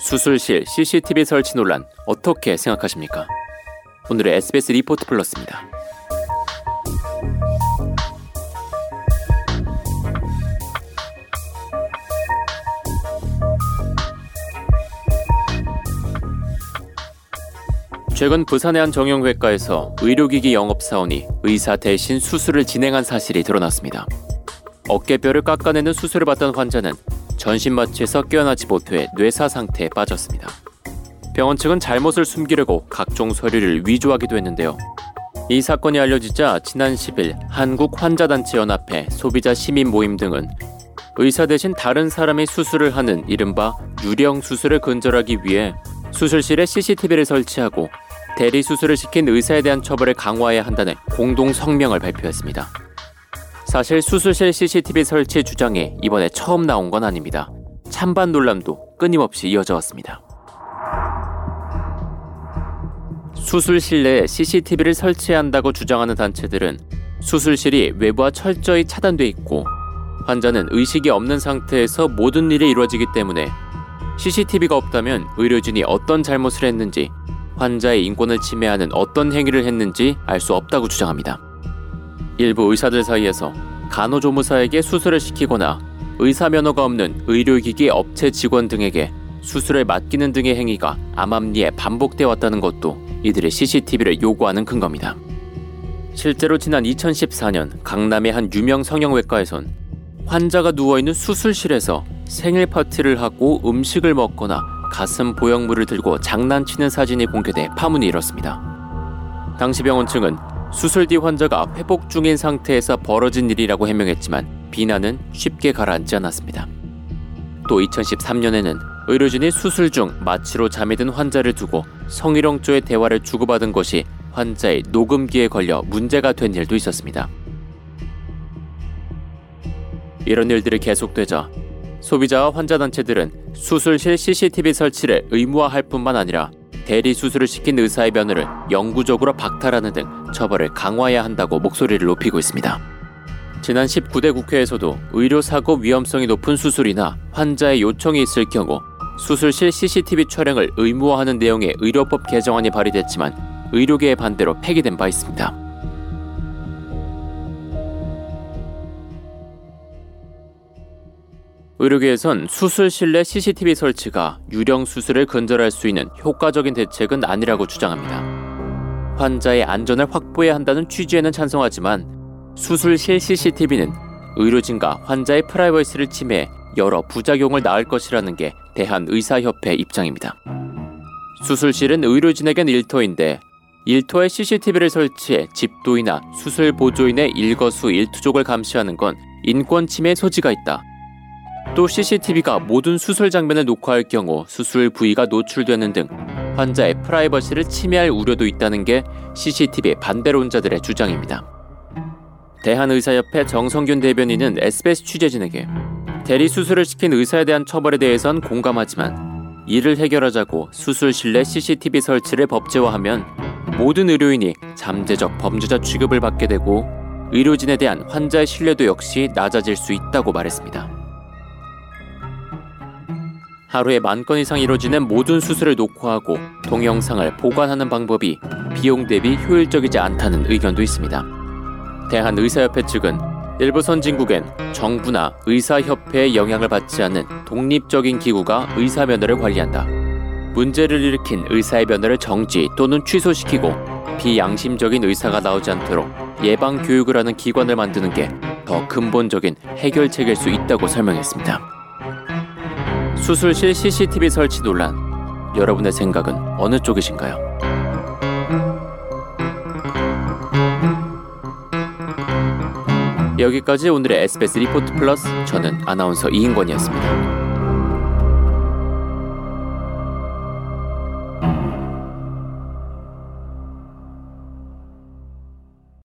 수술실 CCTV 설치 논란 어떻게 생각하십니까? 오늘의 SBS 리포트 플러스입니다. 최근 부산의 한 정형외과에서 의료기기 영업사원이 의사 대신 수술을 진행한 사실이 드러났습니다. 어깨뼈를 깎아내는 수술을 받던 환자는 전신 마취에서 깨어나지 못해 뇌사 상태에 빠졌습니다. 병원 측은 잘못을 숨기려고 각종 서류를 위조하기도 했는데요. 이 사건이 알려지자 지난 10일 한국 환자단체 연합회 소비자 시민 모임 등은 의사 대신 다른 사람이 수술을 하는 이른바 유령 수술을 근절하기 위해 수술실에 CCTV를 설치하고 대리 수술을 시킨 의사에 대한 처벌을 강화해야 한다는 공동 성명을 발표했습니다. 사실 수술실 CCTV 설치 주장이 이번에 처음 나온 건 아닙니다. 찬반 논란도 끊임없이 이어져 왔습니다. 수술실 내에 CCTV를 설치해야 한다고 주장하는 단체들은 수술실이 외부와 철저히 차단돼 있고 환자는 의식이 없는 상태에서 모든 일이 이루어지기 때문에 CCTV가 없다면 의료진이 어떤 잘못을 했는지 환자의 인권을 침해하는 어떤 행위를 했는지 알 수 없다고 주장합니다. 일부 의사들 사이에서 간호조무사에게 수술을 시키거나 의사 면허가 없는 의료기기 업체 직원 등에게 수술을 맡기는 등의 행위가 암암리에 반복돼 왔다는 것도 이들의 CCTV를 요구하는 근거입니다. 실제로 지난 2014년 강남의 한 유명 성형외과에선 환자가 누워있는 수술실에서 생일 파티를 하고 음식을 먹거나 가슴 보형물을 들고 장난치는 사진이 공개돼 파문이 일었습니다. 당시 병원 측은 수술 뒤 환자가 회복 중인 상태에서 벌어진 일이라고 해명했지만 비난은 쉽게 가라앉지 않았습니다. 또 2013년에는 의료진이 수술 중 마취로 잠이 든 환자를 두고 성희롱조의 대화를 주고받은 것이 환자의 녹음기에 걸려 문제가 된 일도 있었습니다. 이런 일들이 계속되자 소비자와 환자 단체들은 수술실 CCTV 설치를 의무화할 뿐만 아니라 대리 수술을 시킨 의사의 면허를 영구적으로 박탈하는 등 처벌을 강화해야 한다고 목소리를 높이고 있습니다. 지난 19대 국회에서도 의료사고 위험성이 높은 수술이나 환자의 요청이 있을 경우 수술실 CCTV 촬영을 의무화하는 내용의 의료법 개정안이 발의됐지만 의료계의 반대로 폐기된 바 있습니다. 의료계에선 수술실 내 CCTV 설치가 유령 수술을 근절할 수 있는 효과적인 대책은 아니라고 주장합니다. 환자의 안전을 확보해야 한다는 취지에는 찬성하지만 수술실 CCTV는 의료진과 환자의 프라이버시를 침해 여러 부작용을 낳을 것이라는 게 대한의사협회 입장입니다. 수술실은 의료진에겐 일터인데 일터에 CCTV를 설치해 집도이나 수술 보조인의 일거수 일투족을 감시하는 건 인권 침해 소지가 있다. 또 CCTV가 모든 수술 장면을 녹화할 경우 수술 부위가 노출되는 등 환자의 프라이버시를 침해할 우려도 있다는 게 CCTV 반대론자들의 주장입니다. 대한의사협회 정성균 대변인은 SBS 취재진에게 대리 수술을 시킨 의사에 대한 처벌에 대해선 공감하지만 이를 해결하자고 수술실 내 CCTV 설치를 법제화하면 모든 의료인이 잠재적 범죄자 취급을 받게 되고 의료진에 대한 환자의 신뢰도 역시 낮아질 수 있다고 말했습니다. 하루에 만 건 이상 이루어지는 모든 수술을 녹화하고 동영상을 보관하는 방법이 비용 대비 효율적이지 않다는 의견도 있습니다. 대한의사협회 측은 일부 선진국엔 정부나 의사협회의 영향을 받지 않는 독립적인 기구가 의사 면허를 관리한다. 문제를 일으킨 의사의 면허를 정지 또는 취소시키고 비양심적인 의사가 나오지 않도록 예방 교육을 하는 기관을 만드는 게 더 근본적인 해결책일 수 있다고 설명했습니다. 수술실 CCTV 설치 논란. 여러분의 생각은 어느 쪽이신가요? 여기까지 오늘의 SBS 리포트 플러스 저는 아나운서 이인권이었습니다.